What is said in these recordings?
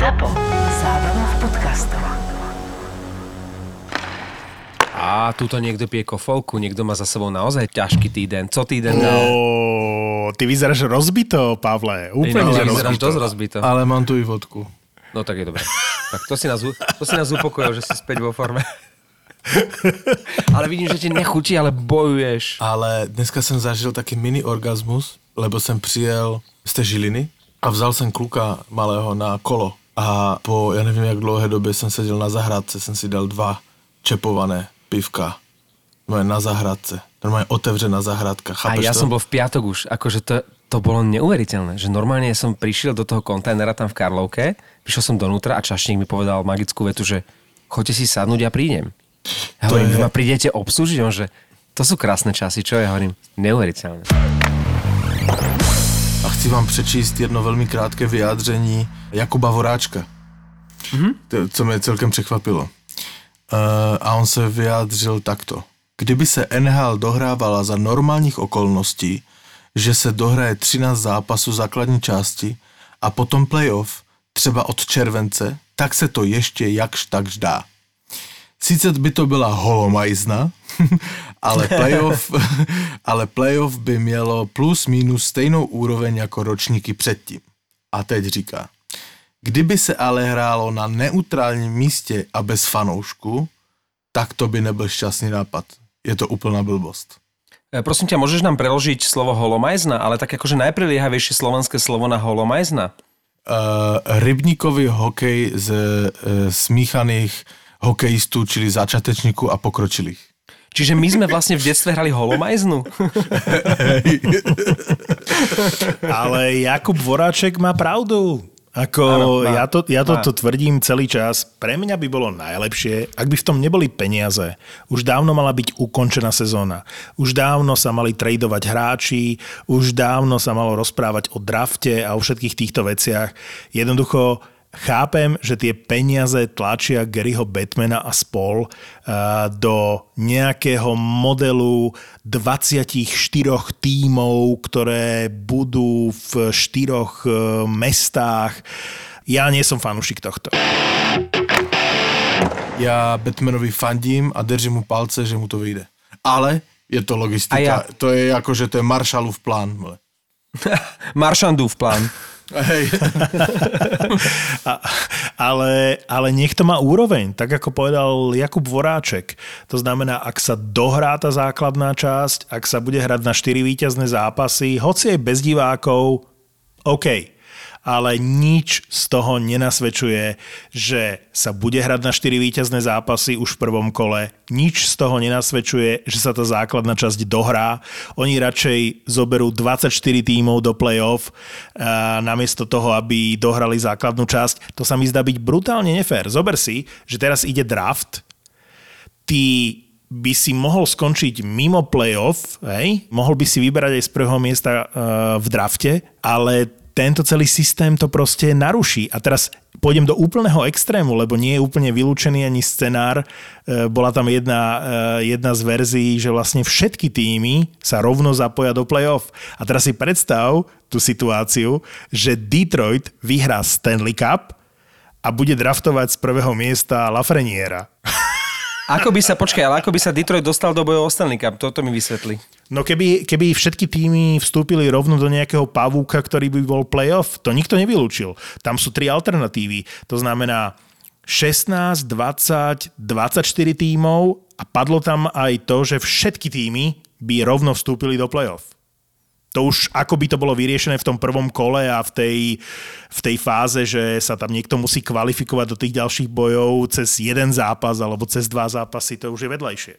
ZAPO. Zábrná v podcastov. A tuto niekto pije kofovku, niekto má za sebou naozaj ťažký týden. Co týden dal? Ó, ty vyzeráš rozbito, Pavle. Úplne, že vyzeráš rozbito. dosť rozbito. Ale mám tu i vodku. No tak je dobré. Tak to si nás, to si nás upokojil, že si späť vo forme. ale vidím, že ti nechutí, ale bojuješ. Ale dneska jsem zažil taky mini orgasmus, lebo jsem přijel z té Žiliny a vzal jsem kluka malého na kolo. A po, já nevím jak dlouhé době jsem seděl na zahrádce, jsem si dal dva čepované pivka. No na zahradce. Normálně otevřená zahradka. A Chápeš ja to? som bol v piatok už, akože to, to bolo neuveriteľné, že normálne som prišiel do toho kontajnera tam v Karlovke, prišiel som donútra a čašník mi povedal magickú vetu, že choďte si sadnúť a prídem. Ja hovorím, je- vy ma prídete obslužiť, on že to sú krásne časy, čo ja hovorím, neuveriteľné. Chci vám přečíst jedno velmi krátké vyjádření Jakuba Voráčka, mm-hmm. co mě celkem překvapilo. Uh, a on se vyjádřil takto. Kdyby se NHL dohrávala za normálních okolností, že se dohraje 13 zápasů základní části a potom playoff, třeba od července, tak se to ještě jakž takž dá. Sice by to byla holomajzna, ale playoff, ale playoff by mělo plus minus stejnou úroveň jako ročníky předtím. A teď říká, kdyby se ale hrálo na neutrálním místě a bez fanoušku, tak to by nebyl šťastný nápad. Je to úplná blbost. E, Prosím ťa, môžeš nám preložiť slovo holomajzna, ale tak akože najpriliehavejšie slovenské slovo na holomajzna? Uh, rybníkový hokej z uh, smíchaných hokejistů, čili začátečníků a pokročilých. Čiže my sme vlastne v detstve hrali holomajznu? Ale Jakub Voráček má pravdu. Ako Áno, má. ja, to, ja Má. toto tvrdím celý čas. Pre mňa by bolo najlepšie, ak by v tom neboli peniaze. Už dávno mala byť ukončená sezóna. Už dávno sa mali tradovať hráči, už dávno sa malo rozprávať o drafte a o všetkých týchto veciach. Jednoducho chápem, že tie peniaze tlačia Garyho Batmana a spol a, do nejakého modelu 24 tímov, ktoré budú v štyroch e, mestách. Ja nie som fanúšik tohto. Já Batmanovi fandím a držím mu palce, že mu to vyjde. Ale je to logistika. A ja. To je jako, že to je Marshallův plán. Maršandův plán. Hej. A, ale, ale nech to má úroveň, tak ako povedal Jakub Voráček. To znamená, ak sa dohrá tá základná časť, ak sa bude hrať na 4 víťazné zápasy, hoci aj bez divákov, OK. Ale nič z toho nenasvedčuje, že sa bude hrať na 4 víťazné zápasy už v prvom kole. Nič z toho nenasvedčuje, že sa tá základná časť dohrá. Oni radšej zoberú 24 tímov do play-off a namiesto toho, aby dohrali základnú časť. To sa mi zdá byť brutálne nefér. Zober si, že teraz ide draft, ty by si mohol skončiť mimo playoff, hej? mohol by si vyberať aj z prvého miesta uh, v drafte, ale tento celý systém to proste naruší. A teraz pôjdem do úplného extrému, lebo nie je úplne vylúčený ani scenár. E, Bola tam jedna, e, jedna z verzií, že vlastne všetky týmy sa rovno zapoja do playoff. A teraz si predstav tú situáciu, že Detroit vyhrá Stanley Cup a bude draftovať z prvého miesta Lafreniera. Ako by sa, počkaj, ale ako by sa Detroit dostal do bojov o Stanley Cup? Toto mi vysvetli. No keby, keby všetky týmy vstúpili rovno do nejakého pavúka, ktorý by bol playoff, to nikto nevylúčil. Tam sú tri alternatívy. To znamená 16, 20, 24 tímov a padlo tam aj to, že všetky týmy by rovno vstúpili do playoff. To už ako by to bolo vyriešené v tom prvom kole a v tej, v tej fáze, že sa tam niekto musí kvalifikovať do tých ďalších bojov cez jeden zápas alebo cez dva zápasy, to už je vedľajšie.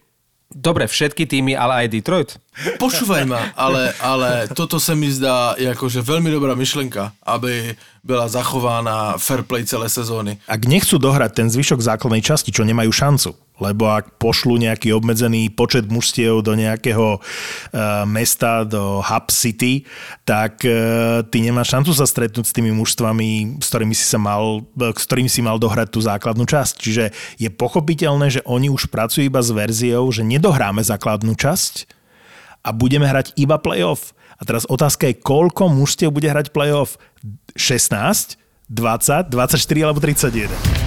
Dobre, všetky týmy, ale aj Detroit? Počúvaj ma, ale, ale toto se mi zdá akože veľmi dobrá myšlenka, aby byla zachována fair play celé sezóny. Ak nechcú dohrať ten zvyšok základnej časti, čo nemajú šancu, lebo ak pošlú nejaký obmedzený počet mužstiev do nejakého uh, mesta, do Hub City, tak uh, ty nemáš šancu sa stretnúť s tými mužstvami, s ktorými si, sa mal, eh, s ktorými si mal dohrať tú základnú časť. Čiže je pochopiteľné, že oni už pracujú iba s verziou, že nedohráme základnú časť a budeme hrať iba playoff. A teraz otázka je, koľko mužstiev bude hrať playoff? 16? 20, 24 alebo 31.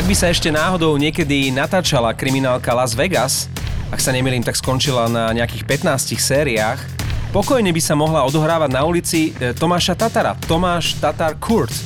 Ak by sa ešte náhodou niekedy natáčala kriminálka Las Vegas, ak sa nemýlim, tak skončila na nejakých 15 sériách, pokojne by sa mohla odohrávať na ulici e, Tomáša Tatara, Tomáš Tatar Kurt.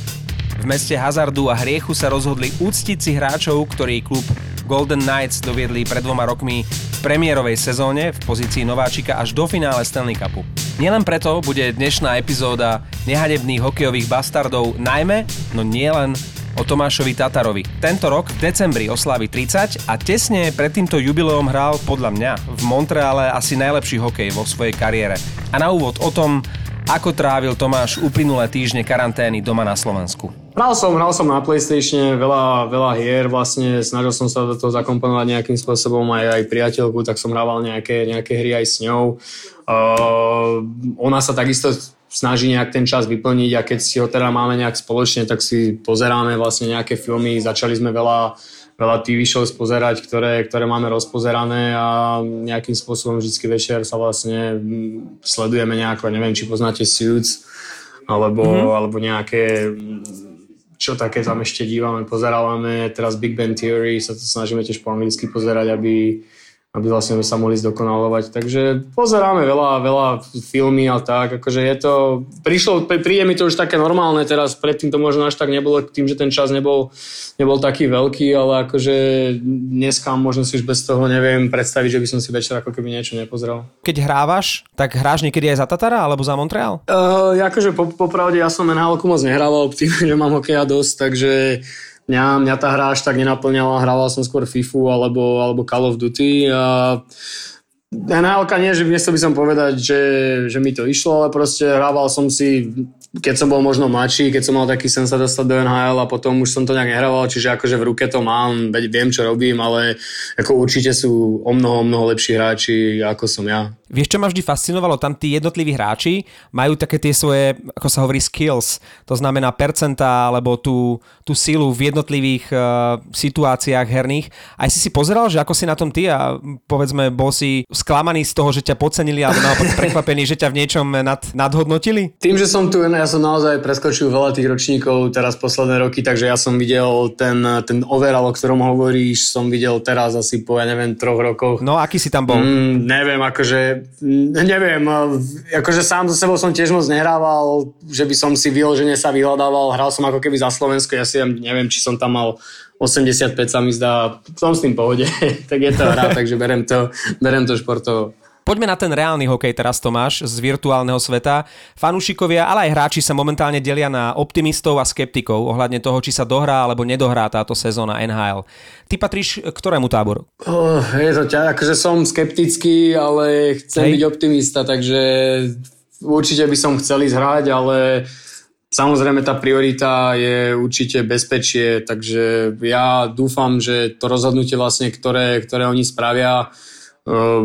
V meste hazardu a hriechu sa rozhodli úctiť si hráčov, ktorí klub Golden Knights doviedli pred dvoma rokmi v premiérovej sezóne v pozícii nováčika až do finále Stanley Cupu. Nielen preto bude dnešná epizóda nehadebných hokejových bastardov najmä, no nielen o Tomášovi Tatarovi. Tento rok v decembri oslávi 30 a tesne pred týmto jubileom hral podľa mňa v Montreale asi najlepší hokej vo svojej kariére. A na úvod o tom, ako trávil Tomáš uplynulé týždne karantény doma na Slovensku. Hral som, hral som na Playstation veľa, veľa hier, vlastne snažil som sa do toho zakomponovať nejakým spôsobom aj, aj priateľku, tak som hrával nejaké, nejaké hry aj s ňou. Uh, ona sa takisto snaží nejak ten čas vyplniť a keď si ho teda máme nejak spoločne, tak si pozeráme vlastne nejaké filmy. Začali sme veľa, veľa TV shows pozerať, ktoré, ktoré máme rozpozerané a nejakým spôsobom vždycky večer sa vlastne mm, sledujeme nejako, neviem, či poznáte Suits, alebo, mm-hmm. alebo nejaké čo také tam ešte dívame, pozerávame. Teraz Big Bang Theory sa to snažíme tiež po anglicky pozerať, aby, aby vlastne sa mohli zdokonalovať. Takže pozeráme veľa, veľa filmy a tak, akože je to, prišlo, príde mi to už také normálne teraz, predtým to možno až tak nebolo, tým, že ten čas nebol, nebol taký veľký, ale akože dneska možno si už bez toho neviem predstaviť, že by som si večer ako keby niečo nepozrel. Keď hrávaš, tak hráš niekedy aj za Tatara alebo za Montreal? Uh, akože po, popravde ja som nhl moc nehrával tým, že mám hokeja dosť, takže mňa, mňa tá hra až tak nenaplňala, hrával som skôr FIFU alebo, alebo Call of Duty a nhl nie, že nechcel by som povedať, že, že mi to išlo, ale proste hrával som si keď som bol možno mladší, keď som mal taký sen sa dostať do NHL a potom už som to nejak nehrával, čiže akože v ruke to mám, viem, čo robím, ale ako určite sú o mnoho, mnoho lepší hráči, ako som ja. Vieš, čo ma vždy fascinovalo? Tam tí jednotliví hráči majú také tie svoje, ako sa hovorí, skills. To znamená percentá, alebo tú, tú silu v jednotlivých uh, situáciách herných. Aj si si pozeral, že ako si na tom ty a povedzme, bol si sklamaný z toho, že ťa podcenili, alebo naopak prekvapený, že ťa v niečom nad, nadhodnotili? Tým, že som tu, ja som naozaj preskočil veľa tých ročníkov teraz posledné roky, takže ja som videl ten, ten overall, o ktorom hovoríš, som videl teraz asi po, ja neviem, troch rokoch. No, aký si tam bol? Mm, neviem, akože neviem, akože sám so sebou som tiež moc nehrával, že by som si vyložene sa vyhľadával, hral som ako keby za Slovensko, ja si neviem, či som tam mal 85 sa mi zdá, som s tým pohode, tak je to hra, takže berem to, berem to športovo. Poďme na ten reálny hokej teraz, Tomáš, z virtuálneho sveta. Fanúšikovia, ale aj hráči sa momentálne delia na optimistov a skeptikov ohľadne toho, či sa dohrá alebo nedohrá táto sezóna NHL. Ty patríš k ktorému táboru? Oh, je to ťa, akože som skeptický, ale chcem Hej. byť optimista, takže určite by som chcel ísť hrať, ale Samozrejme tá priorita je určite bezpečie, takže ja dúfam, že to rozhodnutie vlastne, ktoré, ktoré oni spravia,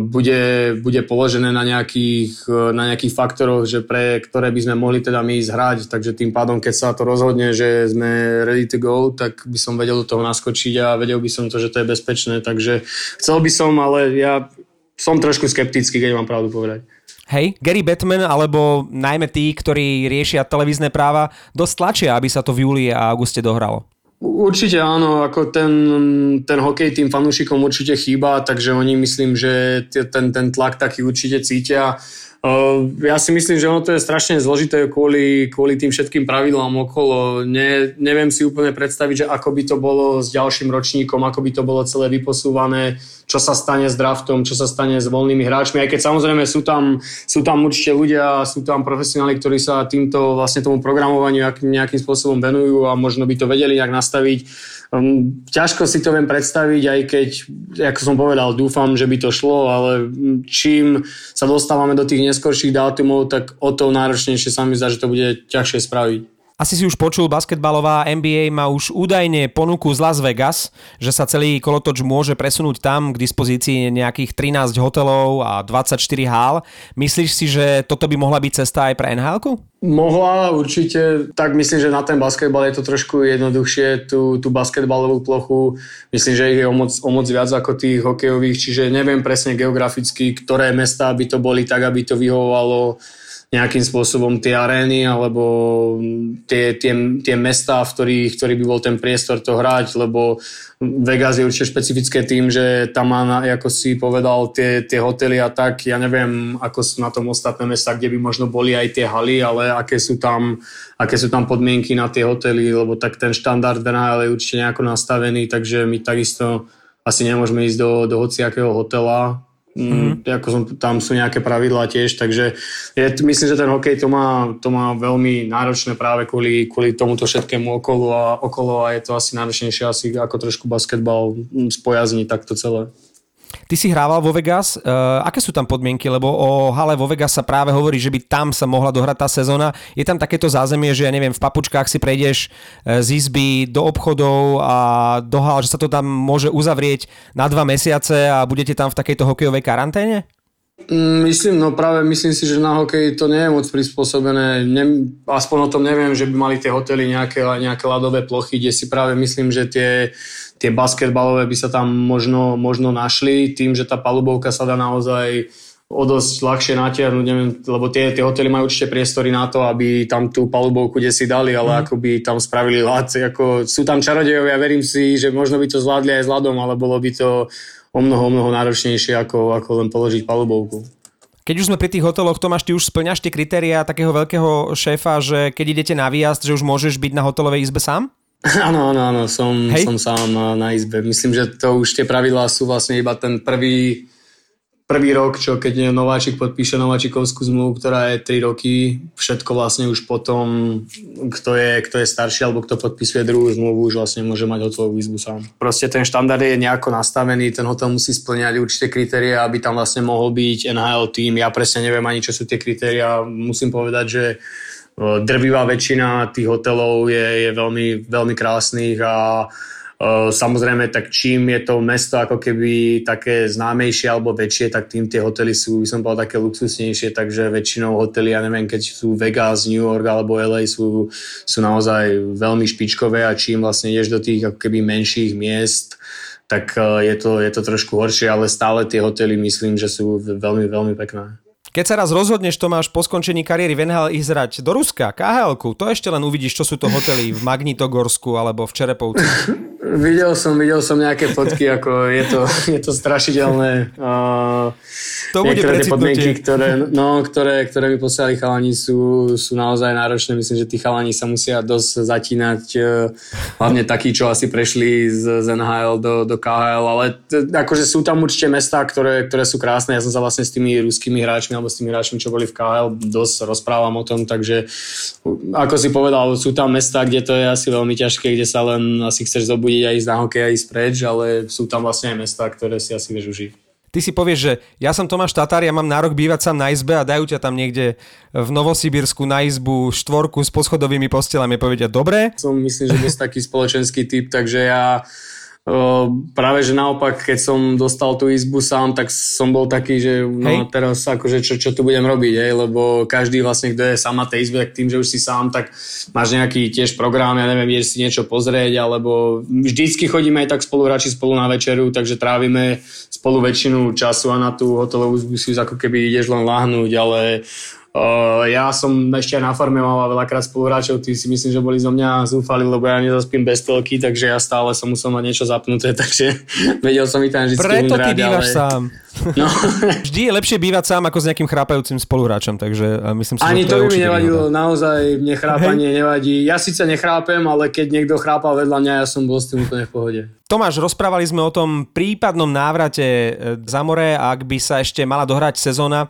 bude, bude položené na nejakých, na nejakých faktoroch, že pre ktoré by sme mohli teda my ísť hrať, takže tým pádom, keď sa to rozhodne, že sme ready to go, tak by som vedel do toho naskočiť a vedel by som to, že to je bezpečné, takže chcel by som, ale ja som trošku skeptický, keď mám pravdu povedať. Hej, Gary Batman alebo najmä tí, ktorí riešia televízne práva, dosť tlačia, aby sa to v júli a auguste dohralo. Určite áno, ako ten, ten hokej tým fanúšikom určite chýba, takže oni myslím, že ten, ten tlak taký určite cítia. Ja si myslím, že ono to je strašne zložité kvôli, kvôli tým všetkým pravidlám okolo. Ne, neviem si úplne predstaviť, že ako by to bolo s ďalším ročníkom, ako by to bolo celé vyposúvané čo sa stane s draftom, čo sa stane s voľnými hráčmi, aj keď samozrejme sú tam, sú tam určite ľudia, sú tam profesionáli, ktorí sa týmto vlastne tomu programovaniu nejakým spôsobom venujú a možno by to vedeli nejak nastaviť. Um, ťažko si to viem predstaviť, aj keď, ako som povedal, dúfam, že by to šlo, ale čím sa dostávame do tých neskorších dátumov, tak o to náročnejšie sa mi zdá, že to bude ťažšie spraviť. Asi si už počul, basketbalová NBA má už údajne ponuku z Las Vegas, že sa celý kolotoč môže presunúť tam, k dispozícii nejakých 13 hotelov a 24 hál. Myslíš si, že toto by mohla byť cesta aj pre nhl Mohla, určite. Tak myslím, že na ten basketbal je to trošku jednoduchšie, tú, tú basketbalovú plochu. Myslím, že ich je o moc, o moc viac ako tých hokejových, čiže neviem presne geograficky, ktoré mestá by to boli tak, aby to vyhovovalo nejakým spôsobom tie arény alebo tie, tie, tie mesta, v ktorých, ktorý by bol ten priestor to hrať, lebo Vegas je určite špecifické tým, že tam má, ako si povedal, tie, tie hotely a tak, ja neviem, ako sú na tom ostatné mesta, kde by možno boli aj tie haly, ale aké sú tam, aké sú tam podmienky na tie hotely, lebo tak ten štandard NHL je určite nejako nastavený, takže my takisto asi nemôžeme ísť do, do hociakého hotela, Mm-hmm. Ako som, tam sú nejaké pravidlá tiež, takže je, myslím, že ten hokej to má, to má veľmi náročné práve kvôli, kvôli tomuto všetkému okolo a, okolo a je to asi náročnejšie asi ako trošku basketbal spojazniť takto celé. Ty si hrával vo Vegas, uh, aké sú tam podmienky, lebo o hale vo Vegas sa práve hovorí, že by tam sa mohla dohrať tá sezóna. Je tam takéto zázemie, že ja neviem, v papučkách si prejdeš z izby do obchodov a do hal, že sa to tam môže uzavrieť na dva mesiace a budete tam v takejto hokejovej karanténe? Mm, myslím, no práve myslím si, že na hokej to nie je moc prispôsobené. Ne, aspoň o tom neviem, že by mali tie hotely nejaké, nejaké ľadové plochy, kde si práve myslím, že tie tie basketbalové by sa tam možno, možno našli, tým, že tá palubovka sa dá naozaj o dosť ľahšie natiahnuť, neviem, lebo tie, tie hotely majú určite priestory na to, aby tam tú palubovku kde si dali, ale mm. ako by tam spravili ľad, ako sú tam čarodejovia, verím si, že možno by to zvládli aj s ľadom, ale bolo by to o mnoho, o mnoho náročnejšie, ako, ako len položiť palubovku. Keď už sme pri tých hoteloch, Tomáš, ty už splňaš tie kritéria takého veľkého šéfa, že keď idete na výjazd, že už môžeš byť na hotelovej izbe sám? Áno, áno, áno, som, som sám na izbe. Myslím, že to už tie pravidlá sú vlastne iba ten prvý, prvý rok, čo keď nováčik podpíše nováčikovskú zmluvu, ktorá je 3 roky, všetko vlastne už potom, kto je, kto je starší alebo kto podpisuje druhú zmluvu, už vlastne môže mať hotelovú izbu sám. Proste ten štandard je nejako nastavený, ten hotel musí splňať určité kritéria, aby tam vlastne mohol byť NHL tým. Ja presne neviem ani, čo sú tie kritéria. Musím povedať, že drvivá väčšina tých hotelov je, je veľmi, veľmi krásnych a Samozrejme, tak čím je to mesto ako keby také známejšie alebo väčšie, tak tým tie hotely sú, by som povedal, také luxusnejšie, takže väčšinou hotely, ja neviem, keď sú Vegas, New York alebo LA, sú, sú naozaj veľmi špičkové a čím vlastne ideš do tých ako keby menších miest, tak je to, je to trošku horšie, ale stále tie hotely myslím, že sú veľmi, veľmi pekné. Keď sa raz rozhodneš, Tomáš, po skončení kariéry v NHL ísť do Ruska, khl to ešte len uvidíš, čo sú to hotely v Magnitogorsku alebo v Čerepovci. videl som, videl som nejaké fotky, ako je to, je to strašidelné. Uh, to bude tie podmienky, ktoré, no, ktoré, ktoré mi posielali chalani sú, sú naozaj náročné. Myslím, že tí chalani sa musia dosť zatínať, uh, hlavne takí, čo asi prešli z, z NHL do, do KHL, ale t- akože sú tam určite mestá, ktoré, ktoré sú krásne. Ja som sa vlastne s tými ruskými hráčmi alebo s tými hráčmi, čo boli v KHL, dosť rozprávam o tom, takže ako si povedal, sú tam mesta, kde to je asi veľmi ťažké, kde sa len asi chceš zobudiť a ísť na hokej a ísť preč, ale sú tam vlastne aj mesta, ktoré si asi vieš užiť. Ty si povieš, že ja som Tomáš Tatár, ja mám nárok bývať sám na izbe a dajú ťa tam niekde v Novosibirsku na izbu štvorku s poschodovými postelami. Povedia, dobre? Som myslím, že dosť taký spoločenský typ, takže ja práve, že naopak, keď som dostal tú izbu sám, tak som bol taký, že no hej. teraz akože čo, čo tu budem robiť, hej, lebo každý vlastne, kto je sám na tej izbe, tak tým, že už si sám, tak máš nejaký tiež program, ja neviem, ideš si niečo pozrieť, alebo vždycky chodíme aj tak spolu hráči spolu na večeru, takže trávime spolu väčšinu času a na tú hotelovú izbu si ako keby ideš len lahnúť, ale Uh, ja som ešte aj na farme mal veľakrát spoluhráčov, tí si myslím, že boli zo mňa zúfali, lebo ja nezaspím bez telky, takže ja stále som musel mať niečo zapnuté, takže vedel som ich tam vždy Preto ty bývaš ale... sám. No. Vždy je lepšie bývať sám ako s nejakým chrápajúcim spoluhráčom, takže myslím si, Ani to, to by mi nevadilo, výhoda. naozaj mne chrápanie hey. nevadí. Ja síce nechrápem, ale keď niekto chrápal vedľa mňa, ja som bol s tým úplne v pohode. Tomáš, rozprávali sme o tom prípadnom návrate e, za more, ak by sa ešte mala dohrať sezóna.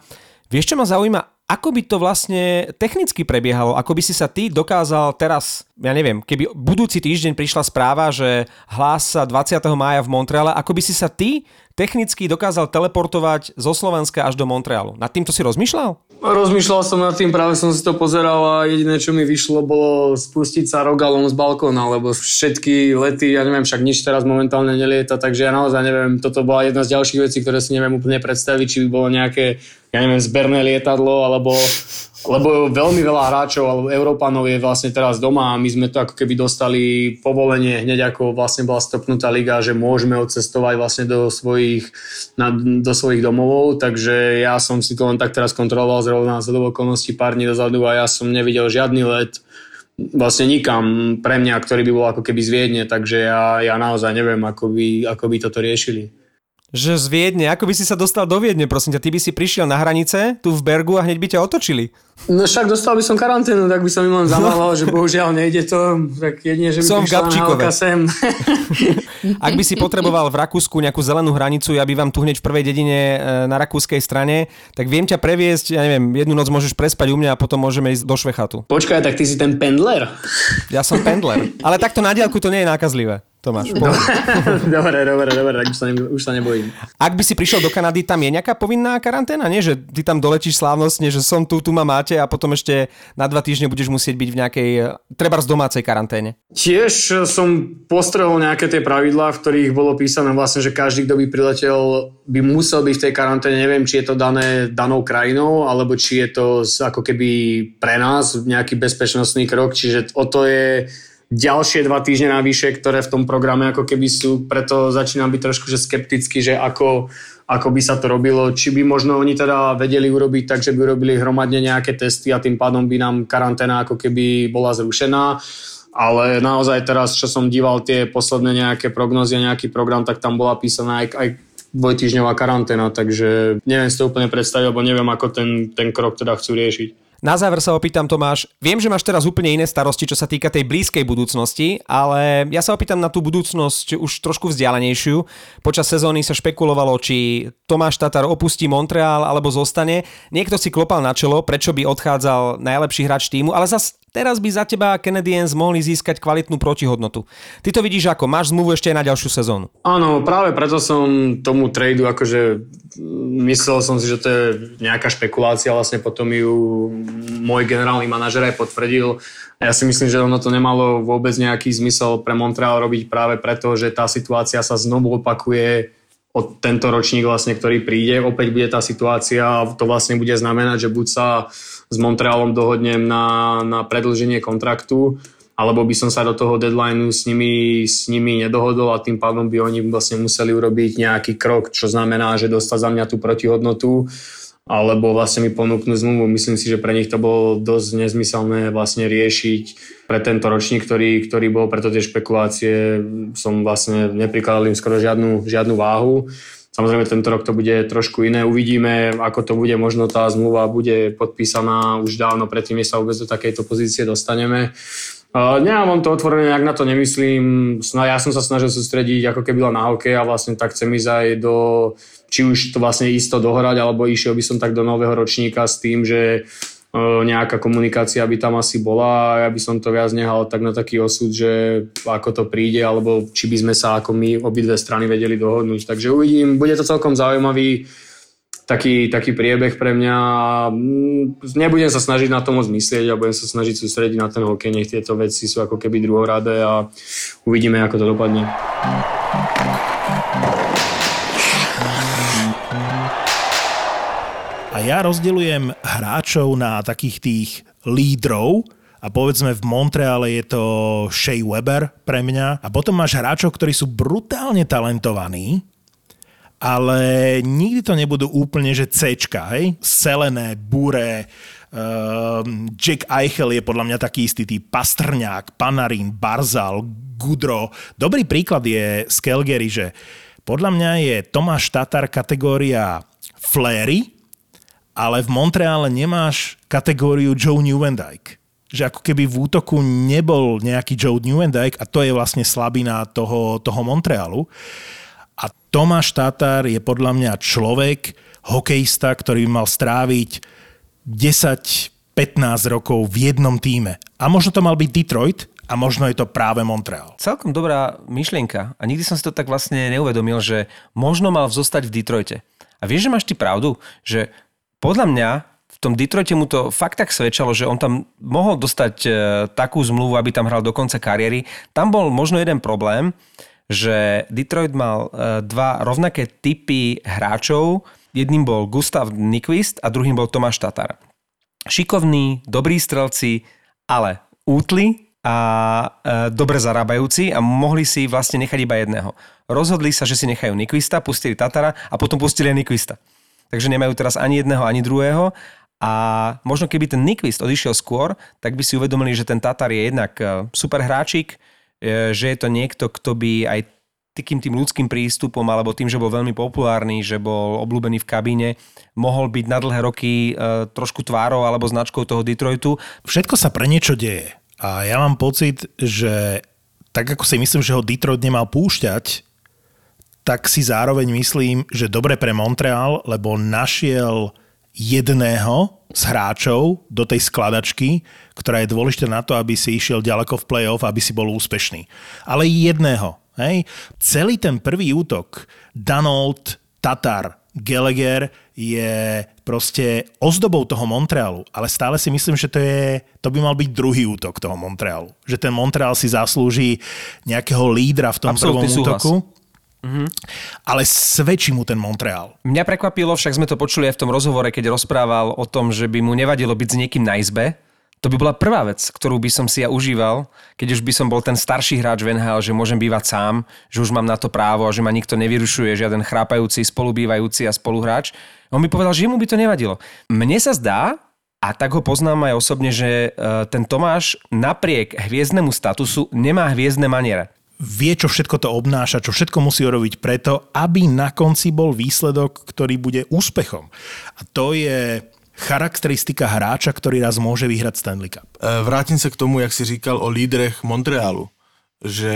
Vieš, čo ma zaujíma? Ako by to vlastne technicky prebiehalo? Ako by si sa ty dokázal teraz, ja neviem, keby budúci týždeň prišla správa, že hlás sa 20. mája v Montreale, ako by si sa ty technicky dokázal teleportovať zo Slovenska až do Montrealu? Nad týmto si rozmýšľal? Rozmýšľal som nad tým, práve som si to pozeral a jediné, čo mi vyšlo, bolo spustiť sa rogalom z balkóna, lebo všetky lety, ja neviem, však nič teraz momentálne nelieta, takže ja naozaj neviem, toto bola jedna z ďalších vecí, ktoré si neviem úplne predstaviť, či by bolo nejaké, ja neviem, zberné lietadlo, alebo lebo veľmi veľa hráčov alebo Európanov je vlastne teraz doma a my sme to ako keby dostali povolenie hneď ako vlastne bola stopnutá liga, že môžeme odcestovať vlastne do svojich, na, do svojich domovov, takže ja som si to len tak teraz kontroloval zrovna z okolností pár dní dozadu a ja som nevidel žiadny let vlastne nikam pre mňa, ktorý by bol ako keby z Viedne, takže ja, ja naozaj neviem, ako by, ako by toto riešili. Že z Viedne, ako by si sa dostal do Viedne, prosím ťa, ty by si prišiel na hranice tu v Bergu a hneď by ťa otočili. No však dostal by som karanténu, tak by som im len zavolal, že bohužiaľ nejde to, tak jedine, že by Som v prišla nálka sem. Ak by si potreboval v Rakúsku nejakú zelenú hranicu, ja bývam tu hneď v prvej dedine e, na rakúskej strane, tak viem ťa previesť, ja neviem, jednu noc môžeš prespať u mňa a potom môžeme ísť do Švechatu. Počkaj, tak ty si ten pendler. Ja som pendler. Ale takto na diálku to nie je nákazlivé. Tomáš. pohode. dobre, dobre, dobre, tak už sa, ne, už sa nebojím. Ak by si prišiel do Kanady, tam je nejaká povinná karanténa? Nie, že ty tam doletíš slávnostne, že som tu, tu ma máte a potom ešte na dva týždne budeš musieť byť v nejakej, treba z domácej karanténe. Tiež som postrehol nejaké tie pravidlá, v ktorých bolo písané vlastne, že každý, kto by priletel, by musel byť v tej karanténe. Neviem, či je to dané danou krajinou, alebo či je to ako keby pre nás nejaký bezpečnostný krok. Čiže o to je ďalšie dva týždne navyše, ktoré v tom programe ako keby sú, preto začínam byť trošku že skeptický, že ako, ako by sa to robilo, či by možno oni teda vedeli urobiť tak, že by urobili hromadne nejaké testy a tým pádom by nám karanténa ako keby bola zrušená. Ale naozaj teraz, čo som díval tie posledné nejaké prognozy a nejaký program, tak tam bola písaná aj, aj dvojtýždňová karanténa, takže neviem si to úplne predstaviť, lebo neviem, ako ten, ten krok teda chcú riešiť. Na záver sa opýtam, Tomáš, viem, že máš teraz úplne iné starosti, čo sa týka tej blízkej budúcnosti, ale ja sa opýtam na tú budúcnosť už trošku vzdialenejšiu. Počas sezóny sa špekulovalo, či Tomáš Tatar opustí Montreal alebo zostane. Niekto si klopal na čelo, prečo by odchádzal najlepší hráč týmu, ale zas teraz by za teba Canadiens mohli získať kvalitnú protihodnotu. Ty to vidíš ako? Máš zmluvu ešte aj na ďalšiu sezónu. Áno, práve preto som tomu tradu akože myslel som si, že to je nejaká špekulácia, vlastne potom ju môj generálny manažer aj potvrdil. A ja si myslím, že ono to nemalo vôbec nejaký zmysel pre Montreal robiť práve preto, že tá situácia sa znovu opakuje od tento ročník vlastne, ktorý príde. Opäť bude tá situácia a to vlastne bude znamenať, že buď sa s Montrealom dohodnem na, na predlženie kontraktu, alebo by som sa do toho deadlineu s nimi, s nimi nedohodol a tým pádom by oni vlastne museli urobiť nejaký krok, čo znamená, že dostať za mňa tú protihodnotu alebo vlastne mi ponúknú zmluvu. Myslím si, že pre nich to bolo dosť nezmyselné vlastne riešiť pre tento ročník, ktorý, ktorý bol, preto tie špekulácie som vlastne neprikladal im skoro žiadnu, žiadnu váhu. Samozrejme, tento rok to bude trošku iné. Uvidíme, ako to bude. Možno tá zmluva bude podpísaná už dávno predtým, než sa vôbec do takejto pozície dostaneme. Uh, nemám to otvorené, ak na to nemyslím. Ja som sa snažil sústrediť ako keby na hokej a vlastne tak chcem ísť aj do, či už to vlastne isto dohrať, alebo išiel by som tak do nového ročníka s tým, že uh, nejaká komunikácia by tam asi bola a ja by som to viac nehal tak na taký osud, že ako to príde, alebo či by sme sa ako my obidve strany vedeli dohodnúť. Takže uvidím, bude to celkom zaujímavý taký, taký priebeh pre mňa. Mm, Nebudem sa snažiť na to moc myslieť a budem sa snažiť sústrediť na ten hokej. Nech tieto veci sú ako keby druhoradé a uvidíme, ako to dopadne. Ja rozdeľujem hráčov na takých tých lídrov, a povedzme v Montreale je to Shea Weber pre mňa. A potom máš hráčov, ktorí sú brutálne talentovaní, ale nikdy to nebudú úplne, že C, hej? Selené, Bure, um, Jack Eichel je podľa mňa taký istý typ, Pastrňák, Panarin, Barzal, Gudro. Dobrý príklad je z Calgary, že podľa mňa je Tomáš Tatar kategória Fléry, ale v Montreale nemáš kategóriu Joe Newendike že ako keby v útoku nebol nejaký Joe Newendike a to je vlastne slabina toho, toho Montrealu. A Tomáš Tatar je podľa mňa človek, hokejista, ktorý by mal stráviť 10-15 rokov v jednom týme. A možno to mal byť Detroit, a možno je to práve Montreal. Celkom dobrá myšlienka. A nikdy som si to tak vlastne neuvedomil, že možno mal zostať v Detroite. A vieš, že máš ty pravdu, že podľa mňa v tom Detroite mu to fakt tak svedčalo, že on tam mohol dostať e, takú zmluvu, aby tam hral do konca kariéry. Tam bol možno jeden problém, že Detroit mal e, dva rovnaké typy hráčov. Jedným bol Gustav Nyquist a druhým bol Tomáš Tatar. Šikovní, dobrí strelci, ale útli a e, dobre zarábajúci a mohli si vlastne nechať iba jedného. Rozhodli sa, že si nechajú Nyquista, pustili Tatara a potom pustili aj Nyquista. Takže nemajú teraz ani jedného, ani druhého a možno keby ten Nyquist odišiel skôr, tak by si uvedomili, že ten Tatar je jednak e, super hráčik, e, že je to niekto, kto by aj takým tým ľudským prístupom alebo tým, že bol veľmi populárny, že bol obľúbený v kabíne, mohol byť na dlhé roky e, trošku tvárou alebo značkou toho Detroitu. Všetko sa pre niečo deje. A ja mám pocit, že tak ako si myslím, že ho Detroit nemal púšťať, tak si zároveň myslím, že dobre pre Montreal, lebo našiel jedného z hráčov do tej skladačky, ktorá je dôležitá na to, aby si išiel ďaleko v play-off, aby si bol úspešný. Ale jedného. Hej? Celý ten prvý útok, Danold, Tatar, Gallagher je proste ozdobou toho Montrealu, ale stále si myslím, že to, je, to by mal byť druhý útok toho Montrealu. Že ten Montreal si zaslúži nejakého lídra v tom Absolutný prvom súhlas. útoku. Mm-hmm. Ale svedčí mu ten Montreal. Mňa prekvapilo, však sme to počuli aj v tom rozhovore, keď rozprával o tom, že by mu nevadilo byť s niekým na izbe. To by bola prvá vec, ktorú by som si ja užíval, keď už by som bol ten starší hráč v NHL, že môžem bývať sám, že už mám na to právo a že ma nikto nevyrušuje, žiaden chrápajúci, spolubývajúci a spoluhráč. On mi povedal, že mu by to nevadilo. Mne sa zdá, a tak ho poznám aj osobne, že e, ten Tomáš napriek hviezdnemu statusu nemá hviezdne maniere vie, čo všetko to obnáša, čo všetko musí urobiť preto, aby na konci bol výsledok, ktorý bude úspechom. A to je charakteristika hráča, ktorý raz môže vyhrať Stanley Cup. E, Vrátim se k tomu, jak si říkal o lídrech Montrealu, že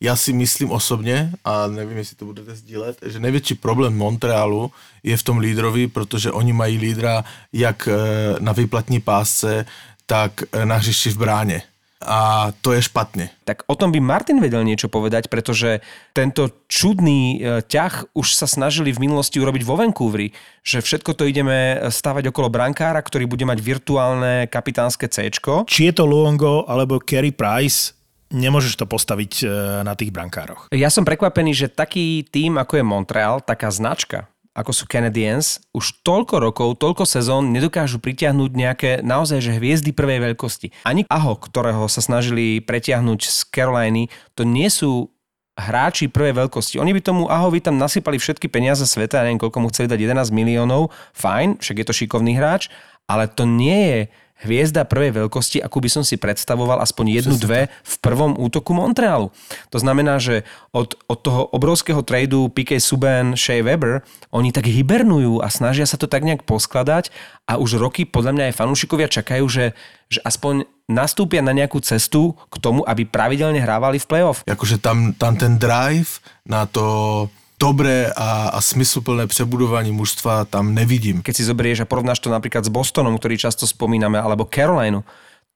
já si myslím osobně, a nevím, jestli to budete sdílet, že největší problém Montrealu je v tom lídrovi, protože oni mají lídra jak e, na výplatní pásce, tak e, na hřišti v bráně a to je špatne. Tak o tom by Martin vedel niečo povedať, pretože tento čudný e, ťah už sa snažili v minulosti urobiť vo Vancouveri, že všetko to ideme stavať okolo brankára, ktorý bude mať virtuálne kapitánske C. Či je to Luongo alebo Kerry Price, nemôžeš to postaviť e, na tých brankároch. Ja som prekvapený, že taký tým, ako je Montreal, taká značka, ako sú Canadiens, už toľko rokov, toľko sezón nedokážu pritiahnuť nejaké naozaj že hviezdy prvej veľkosti. Ani Aho, ktorého sa snažili pretiahnuť z Caroliny, to nie sú hráči prvej veľkosti. Oni by tomu Ahovi tam nasypali všetky peniaze sveta, ja neviem, koľko mu chceli dať 11 miliónov, fajn, však je to šikovný hráč, ale to nie je hviezda prvej veľkosti, akú by som si predstavoval aspoň jednu, dve v prvom útoku Montrealu. To znamená, že od, od toho obrovského tradu PK Subban, Shea Weber, oni tak hibernujú a snažia sa to tak nejak poskladať a už roky podľa mňa aj fanúšikovia čakajú, že, že aspoň nastúpia na nejakú cestu k tomu, aby pravidelne hrávali v playoff. Jakože tam, tam ten drive na to dobré a, a smysluplné přebudování mužstva tam nevidím. Keď si zoberieš a porovnáš to napríklad s Bostonom, ktorý často spomíname, alebo Carolinu,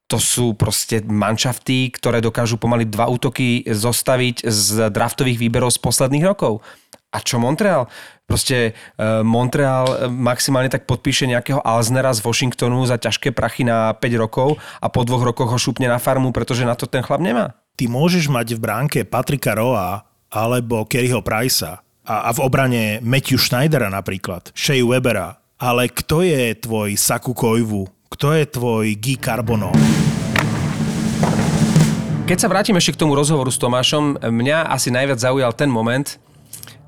to sú proste manšafty, ktoré dokážu pomaly dva útoky zostaviť z draftových výberov z posledných rokov. A čo Montreal? Proste uh, Montreal maximálne tak podpíše nejakého Alznera z Washingtonu za ťažké prachy na 5 rokov a po dvoch rokoch ho šupne na farmu, pretože na to ten chlap nemá. Ty môžeš mať v bránke Patrika Roa alebo Kerryho Pricea a, a v obrane Matthew Schneidera napríklad, Shea Webera, ale kto je tvoj Saku Koivu? Kto je tvoj Guy Carbono? Keď sa vrátim ešte k tomu rozhovoru s Tomášom, mňa asi najviac zaujal ten moment,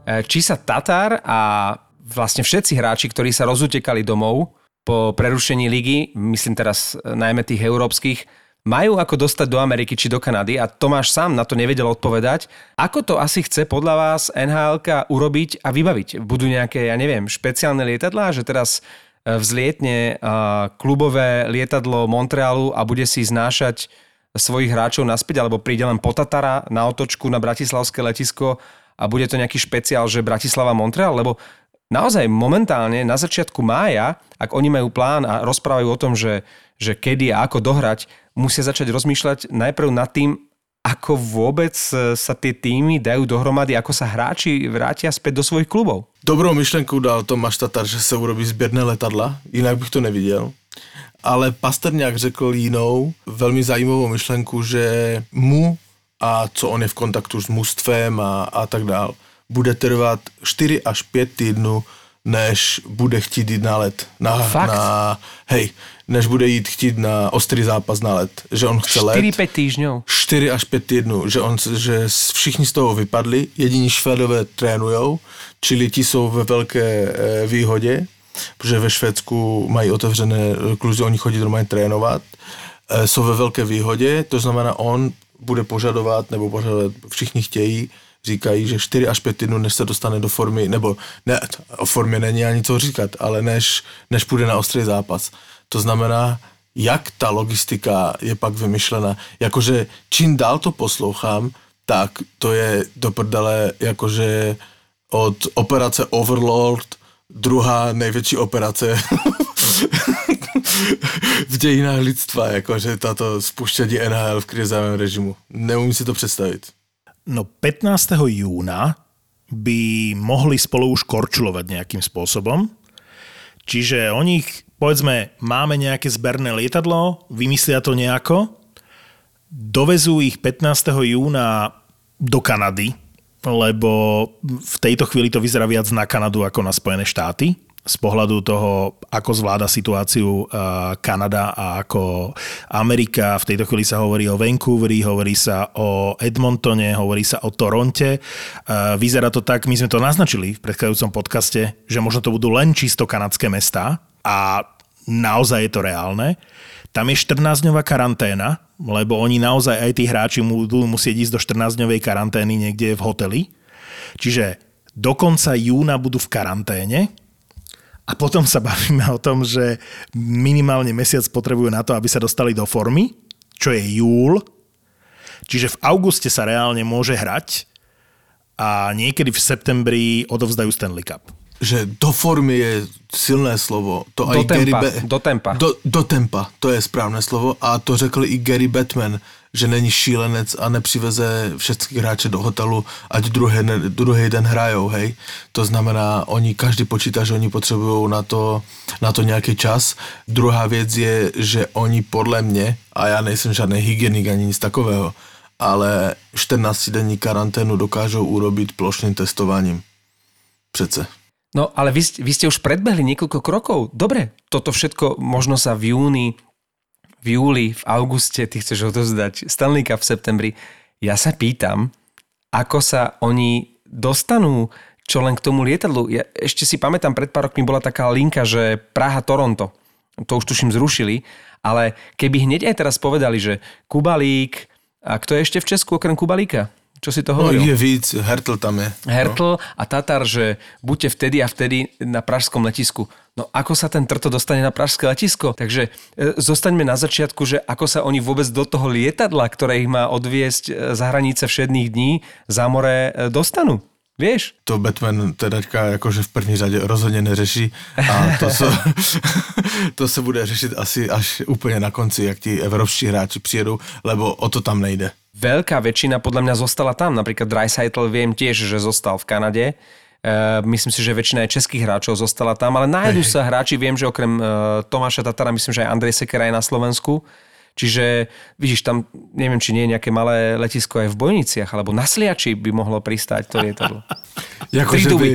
e, či sa Tatar a vlastne všetci hráči, ktorí sa rozutekali domov po prerušení ligy, myslím teraz najmä tých európskych, majú ako dostať do Ameriky či do Kanady a Tomáš sám na to nevedel odpovedať. Ako to asi chce podľa vás nhl urobiť a vybaviť? Budú nejaké, ja neviem, špeciálne lietadlá, že teraz e, vzlietne e, klubové lietadlo Montrealu a bude si znášať svojich hráčov naspäť, alebo príde len potatara na otočku na Bratislavské letisko a bude to nejaký špeciál, že Bratislava Montreal, lebo naozaj momentálne na začiatku mája, ak oni majú plán a rozprávajú o tom, že, že kedy a ako dohrať, musia začať rozmýšľať najprv nad tým, ako vôbec e, sa tie týmy dajú dohromady, ako sa hráči vrátia späť do svojich klubov. Dobrou myšlenku dal Tomáš Tatar, že se urobí sběrné letadla, jinak bych to neviděl. Ale Pasterňák řekl jinou, velmi zajímavou myšlenku, že mu a co on je v kontaktu s mužstvem a, a tak dál, bude trvat 4 až 5 týdnů, než bude chtít jít na let. Na, Fakt? na, hej, než bude jít chtít na ostrý zápas na let. Že on chce let. 4-5 týždňov. 4 až 5 týdnů, že, on, že všichni z toho vypadli, jediní Švédové trénujou, čili ti jsou ve velké e, výhodě, protože ve Švédsku mají otevřené e, kluzy, oni chodí normálně trénovat, e, jsou ve velké výhodě, to znamená on bude požadovat, nebo požadovat, všichni chtějí, říkají, že 4 až 5 týdnů, než se dostane do formy, nebo ne, o formě není ani co říkat, ale než, než půjde na ostrý zápas. To znamená, jak ta logistika je pak vymyšlena. Jakože čím dál to poslouchám, tak to je do prdele jakože od operace Overlord druhá největší operace v dějinách lidstva, jakože tato spuštění NHL v krizovém režimu. Neumím si to představit. No 15. júna by mohli spolu už korčulovať nejakým spôsobom. Čiže oni, ich, povedzme, máme nejaké zberné lietadlo, vymyslia to nejako, dovezú ich 15. júna do Kanady, lebo v tejto chvíli to vyzerá viac na Kanadu ako na Spojené štáty z pohľadu toho, ako zvláda situáciu uh, Kanada a ako Amerika. V tejto chvíli sa hovorí o Vancouveri, hovorí sa o Edmontone, hovorí sa o Toronte. Uh, vyzerá to tak, my sme to naznačili v predchádzajúcom podcaste, že možno to budú len čisto kanadské mestá a naozaj je to reálne. Tam je 14-dňová karanténa, lebo oni naozaj aj tí hráči budú musieť ísť do 14-dňovej karantény niekde v hoteli. Čiže do konca júna budú v karanténe a potom sa bavíme o tom, že minimálne mesiac potrebujú na to, aby sa dostali do formy, čo je júl. Čiže v auguste sa reálne môže hrať a niekedy v septembri odovzdajú Stanley Cup. Že do formy je silné slovo. To Do aj Gary tempa, Be- do tempa. Do, do tempa, to je správné slovo. A to řekl i Gary Batman, že není šílenec a nepřiveze všechny hráče do hotelu, ať druhý, druhý den hrajou, hej. To znamená, oni každý počítá, že oni potřebují na to, na to nějaký čas. Druhá věc je, že oni podle mě, a já nejsem žádný hygienik ani nic takového, ale 14-denní karanténu dokážou urobit plošným testováním. Přece. No ale vy, vy ste už predbehli niekoľko krokov. Dobre, toto všetko možno sa v júni, v júli, v auguste ty chceš odozdať Stanley Cup v septembri. Ja sa pýtam, ako sa oni dostanú čo len k tomu lietadlu. Ja ešte si pamätám, pred pár rokmi bola taká linka, že Praha-Toronto. To už tuším zrušili, ale keby hneď aj teraz povedali, že Kubalík, a kto je ešte v Česku okrem Kubalíka? Čo si to No, hovoril? je víc, Hertl tam je. Hertl a Tatar, že buďte vtedy a vtedy na pražskom letisku. No ako sa ten Trto dostane na pražské letisko? Takže e, zostaňme na začiatku, že ako sa oni vôbec do toho lietadla, ktoré ich má odviesť e, za hranice všedných dní za more, e, dostanú. Vieš? To Batman teďka jakože v první řadě rozhodně neřeší a to se, to se bude řešit asi až úplně na konci, jak ti evropští hráči přijedou, lebo o to tam nejde. Veľká väčšina podľa mňa zostala tam. Napríklad Dreisaitl viem tiež, že zostal v Kanade. E, myslím si, že väčšina aj českých hráčov zostala tam, ale nájdu sa hráči, viem, že okrem e, Tomáša Tatara, myslím, že aj Andrej Sekera je na Slovensku. Čiže vidíš, tam neviem, či nie je nejaké malé letisko aj v Bojniciach, alebo na Sliači by mohlo pristáť to lietadlo. Jako, že by,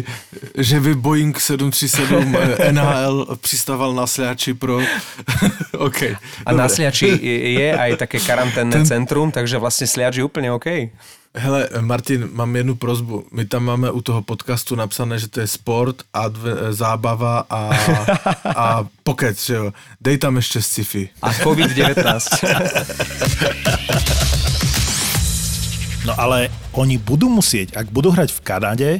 že by Boeing 737 eh, NHL přistával na Sliači pro... OK. A na Sliači je je aj také karanténne centrum, takže vlastne Sliač je úplne OK. Hele, Martin, mám jednu prozbu. My tam máme u toho podcastu napsané, že to je sport, adve, zábava a, a pokec, že jo. Dej tam ještě sci-fi. A COVID-19. No ale oni budú musieť, ak budú hrať v Kanade,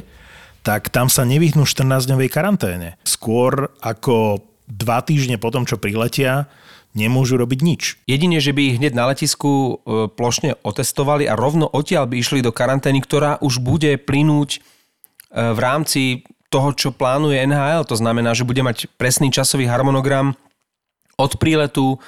tak tam sa nevyhnú 14-dňovej karanténe. Skôr ako dva týždne potom, čo priletia, nemôžu robiť nič. Jedine, že by ich hneď na letisku e, plošne otestovali a rovno odtiaľ by išli do karantény, ktorá už bude plynúť e, v rámci toho, čo plánuje NHL. To znamená, že bude mať presný časový harmonogram od príletu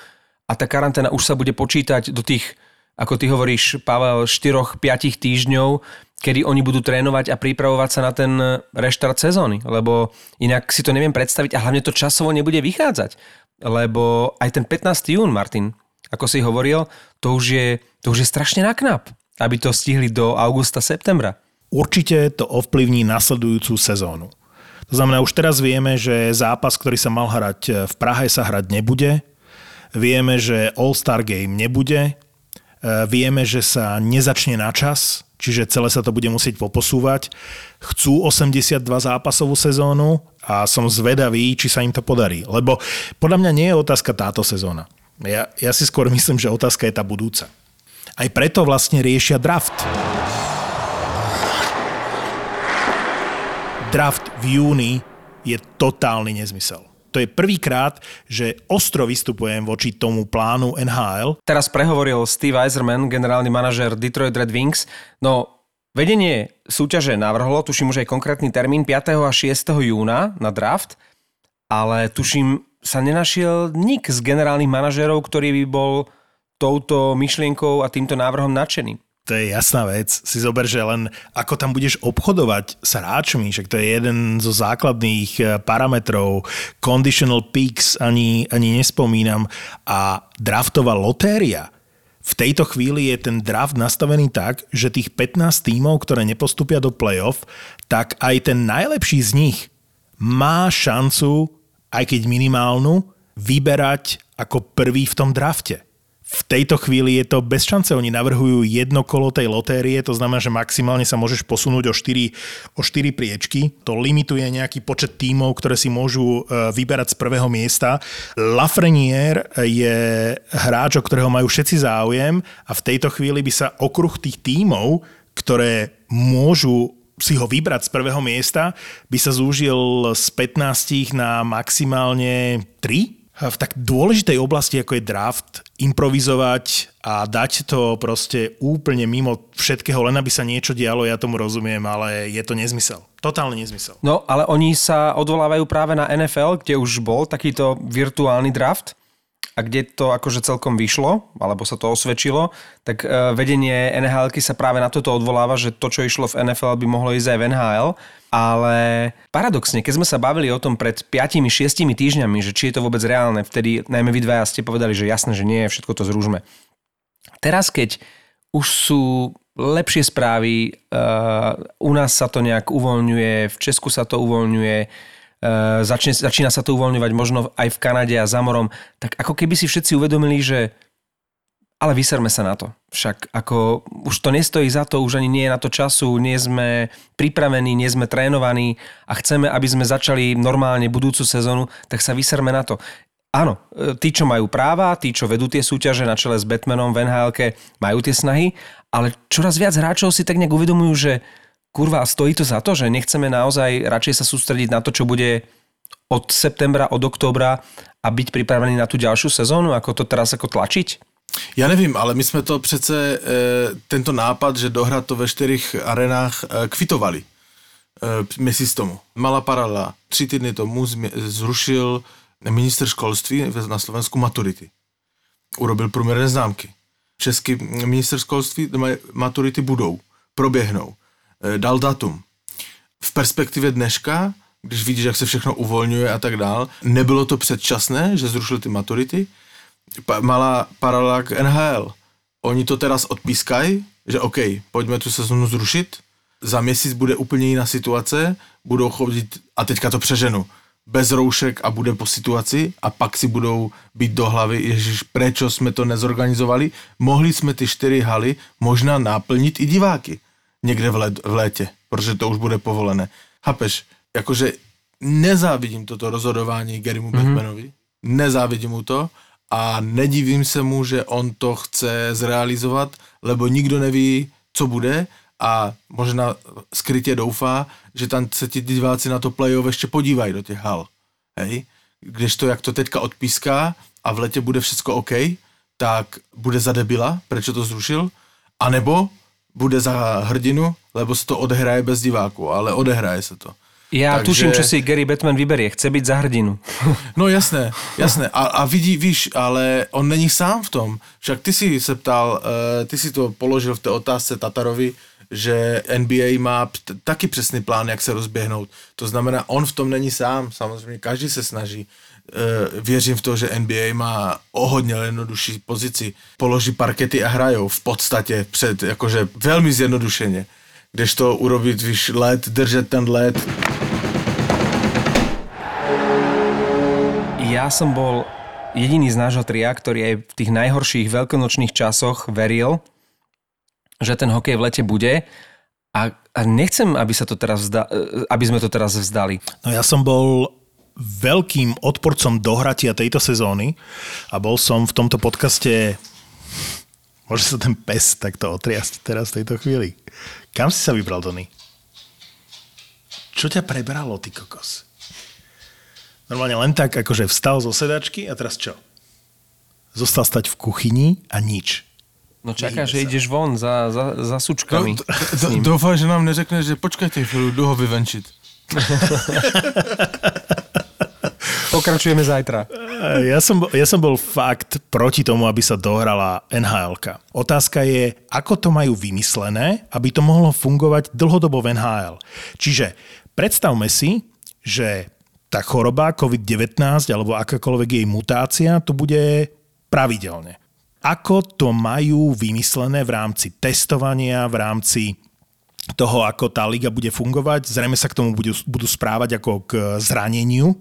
a tá karanténa už sa bude počítať do tých ako ty hovoríš, Pavel, 4-5 týždňov, kedy oni budú trénovať a pripravovať sa na ten reštart sezóny, lebo inak si to neviem predstaviť a hlavne to časovo nebude vychádzať, lebo aj ten 15. jún, Martin, ako si hovoril, to už je, to už je strašne naknap, aby to stihli do augusta, septembra. Určite to ovplyvní nasledujúcu sezónu. To znamená, už teraz vieme, že zápas, ktorý sa mal hrať v Prahe, sa hrať nebude. Vieme, že All-Star Game nebude. E, vieme, že sa nezačne na čas, čiže celé sa to bude musieť poposúvať. Chcú 82 zápasovú sezónu a som zvedavý, či sa im to podarí. Lebo podľa mňa nie je otázka táto sezóna. Ja, ja si skôr myslím, že otázka je tá budúca. Aj preto vlastne riešia draft. draft v júni je totálny nezmysel. To je prvýkrát, že ostro vystupujem voči tomu plánu NHL. Teraz prehovoril Steve Eiserman, generálny manažer Detroit Red Wings. No, vedenie súťaže navrhlo, tuším už aj konkrétny termín 5. a 6. júna na draft, ale tuším sa nenašiel nik z generálnych manažerov, ktorý by bol touto myšlienkou a týmto návrhom nadšený to je jasná vec. Si zober, že len ako tam budeš obchodovať s hráčmi, však to je jeden zo základných eh, parametrov. Conditional picks ani, ani nespomínam. A draftová lotéria. V tejto chvíli je ten draft nastavený tak, že tých 15 tímov, ktoré nepostupia do playoff, tak aj ten najlepší z nich má šancu, aj keď minimálnu, vyberať ako prvý v tom drafte v tejto chvíli je to bez šance. Oni navrhujú jedno kolo tej lotérie, to znamená, že maximálne sa môžeš posunúť o 4, o 4 priečky. To limituje nejaký počet tímov, ktoré si môžu e, vyberať z prvého miesta. Lafreniere je hráč, o ktorého majú všetci záujem a v tejto chvíli by sa okruh tých tímov, ktoré môžu si ho vybrať z prvého miesta, by sa zúžil z 15 na maximálne 3 v tak dôležitej oblasti, ako je draft, improvizovať a dať to proste úplne mimo všetkého, len aby sa niečo dialo, ja tomu rozumiem, ale je to nezmysel. Totálny nezmysel. No, ale oni sa odvolávajú práve na NFL, kde už bol takýto virtuálny draft a kde to akože celkom vyšlo, alebo sa to osvedčilo, tak e, vedenie NHL sa práve na toto odvoláva, že to, čo išlo v NFL, by mohlo ísť aj v NHL ale paradoxne, keď sme sa bavili o tom pred 5-6 týždňami, že či je to vôbec reálne, vtedy najmä vy dvaja ste povedali, že jasné, že nie, všetko to zrúžme. Teraz, keď už sú lepšie správy, uh, u nás sa to nejak uvoľňuje, v Česku sa to uvoľňuje, začne, začína sa to uvoľňovať možno aj v Kanade a za morom, tak ako keby si všetci uvedomili, že ale vyserme sa na to. Však ako už to nestojí za to, už ani nie je na to času, nie sme pripravení, nie sme trénovaní a chceme, aby sme začali normálne budúcu sezónu, tak sa vyserme na to. Áno, e, tí, čo majú práva, tí, čo vedú tie súťaže na čele s Batmanom v nhl majú tie snahy, ale čoraz viac hráčov si tak nejak uvedomujú, že kurva, stojí to za to, že nechceme naozaj radšej sa sústrediť na to, čo bude od septembra, od októbra a byť pripravený na tú ďalšiu sezónu, ako to teraz ako tlačiť? Já nevím, ale my jsme to přece, e, tento nápad, že dohrát to ve čtyřech arenách, e, kvitovali. E, měsíc tomu. Malá paralela. Tři týdny tomu zrušil minister školství na Slovensku maturity. Urobil průměrné známky. Český minister školství maturity budou, proběhnou. E, dal datum. V perspektivě dneška, když vidíš, jak se všechno uvolňuje a tak dál, nebylo to předčasné, že zrušil ty maturity, malá paralela k NHL. Oni to teraz odpískají, že OK, pojďme tu sezonu zrušit, za měsíc bude úplně jiná situace, budou chodit, a teďka to přeženu, bez roušek a bude po situaci a pak si budou být do hlavy, ježiš, prečo jsme to nezorganizovali, mohli jsme ty čtyři haly možná naplnit i diváky někde v, let, v létě, protože to už bude povolené. Chápeš? Jakože nezávidím toto rozhodování Garymu mm-hmm. Batmanovi, nezávidím mu to, a nedivím se mu, že on to chce zrealizovat, lebo nikdo neví, co bude a možná skrytě doufá, že tam se ti diváci na to play-off ještě podívají do těch hal. Hej? Když to, jak to teďka odpíská a v lete bude všechno OK, tak bude za debila, prečo to zrušil, anebo bude za hrdinu, lebo se to odehraje bez diváků, ale odehraje se to. Ja Takže- tuším, čo si Gary Batman vyberie. Chce byť za hrdinu. No jasné, jasné. A, a vidí, víš, ale on není sám v tom. Však ty si se ptal, uh, ty si to položil v té otázce Tatarovi, že NBA má taky přesný plán, jak se rozběhnout. To znamená, on v tom není sám, samozřejmě každý se snaží. Uh, věřím v to, že NBA má o hodně jednodušší pozici. Položí parkety a hrajou v podstatě před, jakože velmi zjednodušeně. Kdežto urobit, víš, let, držet ten let, Ja som bol jediný z nášho tria, ktorý aj v tých najhorších veľkonočných časoch veril, že ten hokej v lete bude a, a nechcem, aby, sa to teraz vzda, aby sme to teraz vzdali. No ja som bol veľkým odporcom dohratia tejto sezóny a bol som v tomto podcaste Môže sa ten pes takto otriasť teraz v tejto chvíli. Kam si sa vybral, Tony? Čo ťa prebralo, ty kokos? Normálne len tak, akože vstal zo sedačky a teraz čo? Zostal stať v kuchyni a nič. No čaká, že ideš von za, za, za No, sučkami. d- s d- ním. doufám, že nám neřekne, že počkajte chvíľu, jdu ho vyvenčit. Pokračujeme zajtra. Ja som, ja som bol fakt proti tomu, aby sa dohrala nhl Otázka je, ako to majú vymyslené, aby to mohlo fungovať dlhodobo v NHL. Čiže predstavme si, že tá choroba COVID-19 alebo akákoľvek jej mutácia tu bude pravidelne. Ako to majú vymyslené v rámci testovania, v rámci toho, ako tá liga bude fungovať. Zrejme sa k tomu budú, budú správať ako k zraneniu.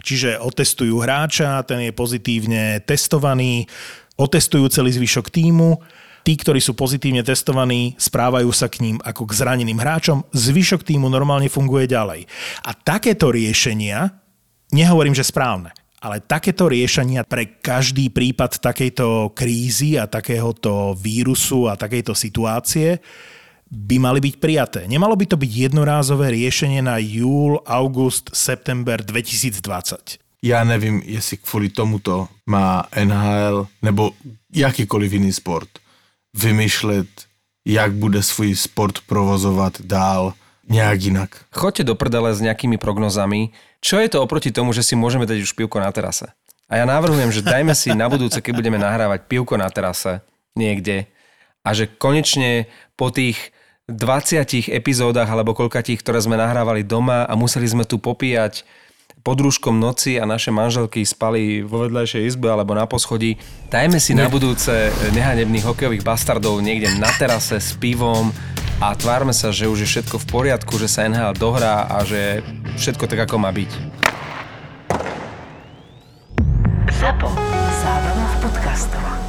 Čiže otestujú hráča, ten je pozitívne testovaný, otestujú celý zvyšok týmu. Tí, ktorí sú pozitívne testovaní, správajú sa k ním ako k zraneným hráčom. Zvyšok týmu normálne funguje ďalej. A takéto riešenia, nehovorím, že správne, ale takéto riešenia pre každý prípad takejto krízy a takéhoto vírusu a takejto situácie by mali byť prijaté. Nemalo by to byť jednorázové riešenie na júl, august, september 2020. Já nevím, jestli kvůli tomuto má NHL nebo jakýkoliv jiný sport vymýšlet, jak bude svůj sport provozovat dál nějak jinak. Choďte do prdele s nejakými prognozami. Čo je to oproti tomu, že si môžeme dať už pivko na terase? A ja navrhujem, že dajme si na budúce, keď budeme nahrávať pivko na terase niekde a že konečne po tých 20 epizódach alebo koľkatých, ktoré sme nahrávali doma a museli sme tu popíjať pod rúškom noci a naše manželky spali vo vedľajšej izbe alebo na poschodí. Dajme si na budúce nehanebných hokejových bastardov niekde na terase s pivom a tvárme sa, že už je všetko v poriadku, že sa NHL dohrá a že všetko tak, ako má byť. ZAPO. Zábrná v podcastovách.